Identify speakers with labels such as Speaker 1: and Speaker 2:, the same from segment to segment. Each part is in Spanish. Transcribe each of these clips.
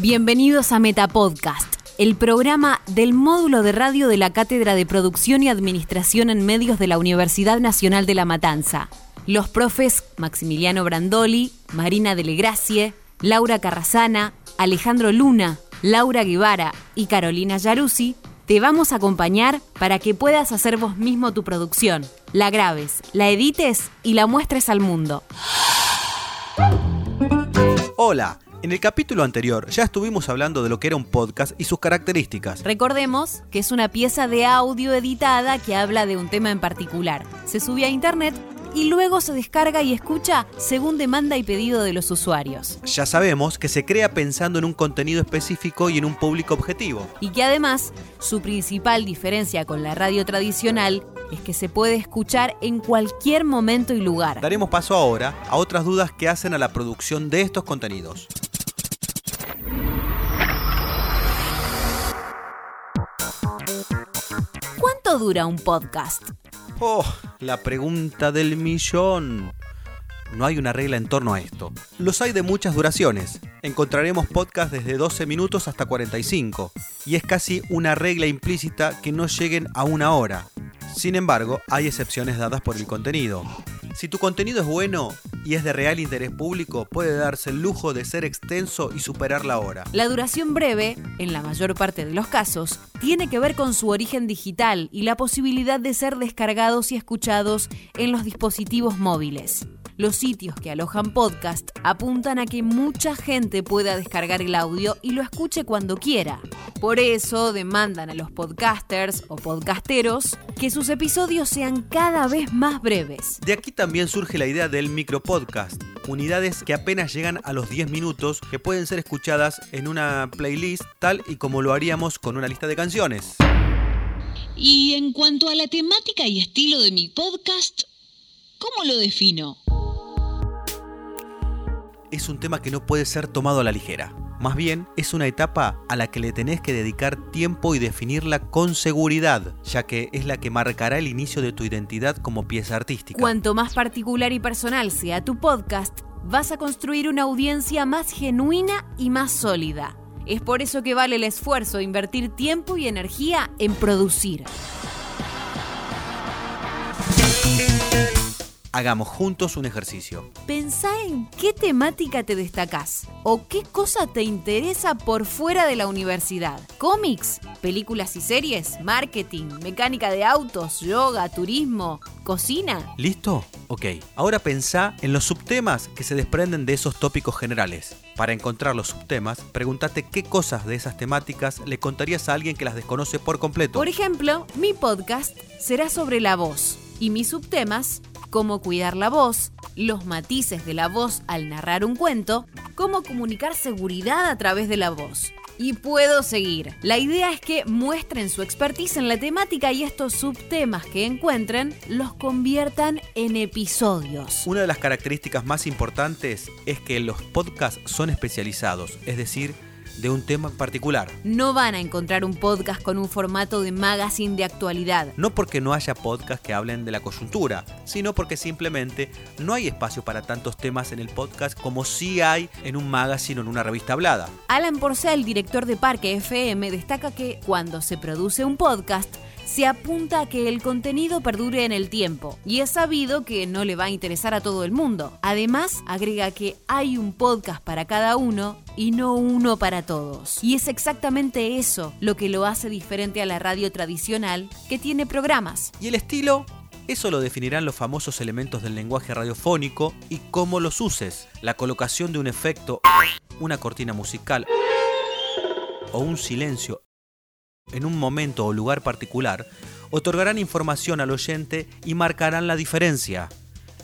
Speaker 1: Bienvenidos a Metapodcast, el programa del módulo de radio de la Cátedra de Producción y Administración en Medios de la Universidad Nacional de La Matanza. Los profes Maximiliano Brandoli, Marina Delegracie, Laura Carrasana, Alejandro Luna, Laura Guevara y Carolina Yaruzzi te vamos a acompañar para que puedas hacer vos mismo tu producción, la grabes, la edites y la muestres al mundo.
Speaker 2: Hola, en el capítulo anterior ya estuvimos hablando de lo que era un podcast y sus características.
Speaker 1: Recordemos que es una pieza de audio editada que habla de un tema en particular. Se sube a internet y luego se descarga y escucha según demanda y pedido de los usuarios.
Speaker 2: Ya sabemos que se crea pensando en un contenido específico y en un público objetivo.
Speaker 1: Y que además su principal diferencia con la radio tradicional es que se puede escuchar en cualquier momento y lugar.
Speaker 2: Daremos paso ahora a otras dudas que hacen a la producción de estos contenidos.
Speaker 1: ¿Cuánto dura un podcast?
Speaker 2: Oh, la pregunta del millón. No hay una regla en torno a esto. Los hay de muchas duraciones. Encontraremos podcasts desde 12 minutos hasta 45. Y es casi una regla implícita que no lleguen a una hora. Sin embargo, hay excepciones dadas por el contenido. Si tu contenido es bueno y es de real interés público, puede darse el lujo de ser extenso y superar la hora.
Speaker 1: La duración breve, en la mayor parte de los casos, tiene que ver con su origen digital y la posibilidad de ser descargados y escuchados en los dispositivos móviles. Los sitios que alojan podcast apuntan a que mucha gente pueda descargar el audio y lo escuche cuando quiera. Por eso demandan a los podcasters o podcasteros que sus episodios sean cada vez más breves.
Speaker 2: De aquí también surge la idea del micropodcast, unidades que apenas llegan a los 10 minutos que pueden ser escuchadas en una playlist tal y como lo haríamos con una lista de canciones.
Speaker 1: Y en cuanto a la temática y estilo de mi podcast, ¿cómo lo defino?
Speaker 2: Es un tema que no puede ser tomado a la ligera. Más bien, es una etapa a la que le tenés que dedicar tiempo y definirla con seguridad, ya que es la que marcará el inicio de tu identidad como pieza artística.
Speaker 1: Cuanto más particular y personal sea tu podcast, vas a construir una audiencia más genuina y más sólida. Es por eso que vale el esfuerzo invertir tiempo y energía en producir.
Speaker 2: Hagamos juntos un ejercicio.
Speaker 1: Pensá en qué temática te destacás o qué cosa te interesa por fuera de la universidad. ¿Cómics? ¿Películas y series? ¿Marketing? ¿Mecánica de autos? ¿Yoga? ¿Turismo? ¿Cocina?
Speaker 2: ¿Listo? Ok. Ahora pensá en los subtemas que se desprenden de esos tópicos generales. Para encontrar los subtemas, pregúntate qué cosas de esas temáticas le contarías a alguien que las desconoce por completo.
Speaker 1: Por ejemplo, mi podcast será sobre la voz y mis subtemas cómo cuidar la voz, los matices de la voz al narrar un cuento, cómo comunicar seguridad a través de la voz. Y puedo seguir. La idea es que muestren su expertise en la temática y estos subtemas que encuentren los conviertan en episodios.
Speaker 2: Una de las características más importantes es que los podcasts son especializados, es decir, de un tema en particular.
Speaker 1: No van a encontrar un podcast con un formato de magazine de actualidad.
Speaker 2: No porque no haya podcasts que hablen de la coyuntura, sino porque simplemente no hay espacio para tantos temas en el podcast como sí hay en un magazine o en una revista hablada.
Speaker 1: Alan Porcel, director de Parque FM, destaca que cuando se produce un podcast, se apunta a que el contenido perdure en el tiempo y es sabido que no le va a interesar a todo el mundo. Además, agrega que hay un podcast para cada uno y no uno para todos. Y es exactamente eso lo que lo hace diferente a la radio tradicional que tiene programas.
Speaker 2: ¿Y el estilo? Eso lo definirán los famosos elementos del lenguaje radiofónico y cómo los uses. La colocación de un efecto, una cortina musical o un silencio en un momento o lugar particular, otorgarán información al oyente y marcarán la diferencia.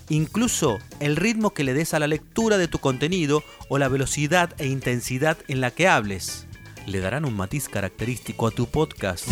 Speaker 2: Incluso el ritmo que le des a la lectura de tu contenido o la velocidad e intensidad en la que hables le darán un matiz característico a tu podcast.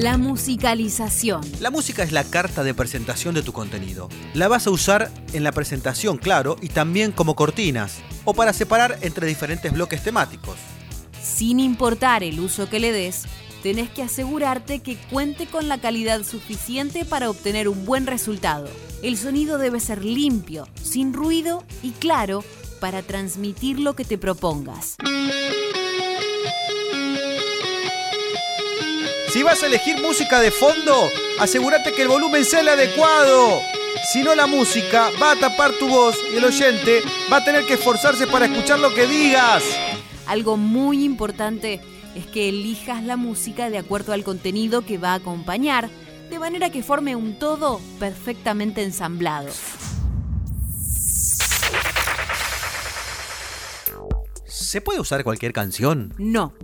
Speaker 1: La musicalización.
Speaker 2: La música es la carta de presentación de tu contenido. La vas a usar en la presentación, claro, y también como cortinas, o para separar entre diferentes bloques temáticos.
Speaker 1: Sin importar el uso que le des, tenés que asegurarte que cuente con la calidad suficiente para obtener un buen resultado. El sonido debe ser limpio, sin ruido y claro para transmitir lo que te propongas.
Speaker 2: Si vas a elegir música de fondo, asegúrate que el volumen sea el adecuado. Si no, la música va a tapar tu voz y el oyente va a tener que esforzarse para escuchar lo que digas.
Speaker 1: Algo muy importante es que elijas la música de acuerdo al contenido que va a acompañar, de manera que forme un todo perfectamente ensamblado.
Speaker 2: ¿Se puede usar cualquier canción?
Speaker 1: No.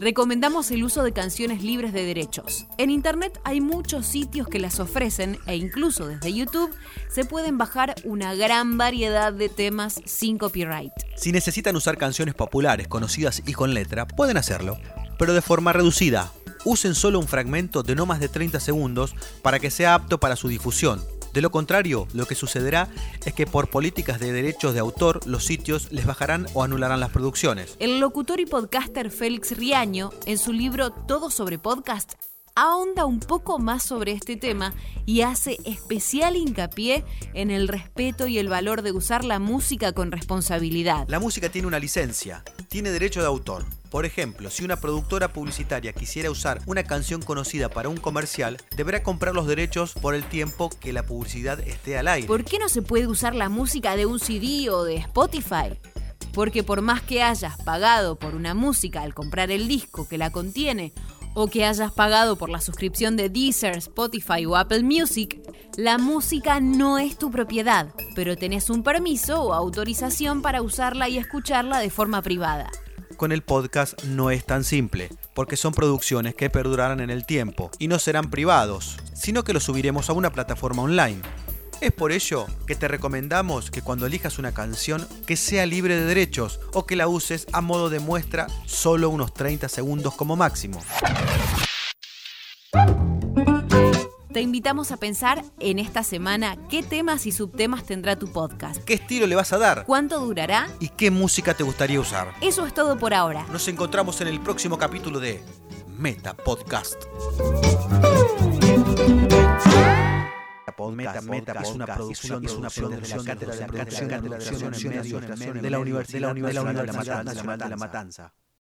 Speaker 1: Recomendamos el uso de canciones libres de derechos. En Internet hay muchos sitios que las ofrecen e incluso desde YouTube se pueden bajar una gran variedad de temas sin copyright.
Speaker 2: Si necesitan usar canciones populares, conocidas y con letra, pueden hacerlo, pero de forma reducida. Usen solo un fragmento de no más de 30 segundos para que sea apto para su difusión. De lo contrario, lo que sucederá es que por políticas de derechos de autor, los sitios les bajarán o anularán las producciones.
Speaker 1: El locutor y podcaster Félix Riaño, en su libro Todo sobre podcast, ahonda un poco más sobre este tema y hace especial hincapié en el respeto y el valor de usar la música con responsabilidad.
Speaker 2: La música tiene una licencia, tiene derecho de autor. Por ejemplo, si una productora publicitaria quisiera usar una canción conocida para un comercial, deberá comprar los derechos por el tiempo que la publicidad esté al aire.
Speaker 1: ¿Por qué no se puede usar la música de un CD o de Spotify? Porque por más que hayas pagado por una música al comprar el disco que la contiene, o que hayas pagado por la suscripción de Deezer, Spotify o Apple Music, la música no es tu propiedad, pero tenés un permiso o autorización para usarla y escucharla de forma privada
Speaker 2: con el podcast no es tan simple, porque son producciones que perdurarán en el tiempo y no serán privados, sino que los subiremos a una plataforma online. Es por ello que te recomendamos que cuando elijas una canción que sea libre de derechos o que la uses a modo de muestra solo unos 30 segundos como máximo.
Speaker 1: Te invitamos a pensar en esta semana qué temas y subtemas tendrá tu podcast.
Speaker 2: ¿Qué estilo le vas a dar?
Speaker 1: ¿Cuánto durará?
Speaker 2: ¿Y qué música te gustaría usar?
Speaker 1: Eso es todo por ahora.
Speaker 2: Nos encontramos en el próximo capítulo de Meta Podcast. Meta, Meta es una producción, es una producción de la Cátedra de la Universidad Nacional de La Matanza.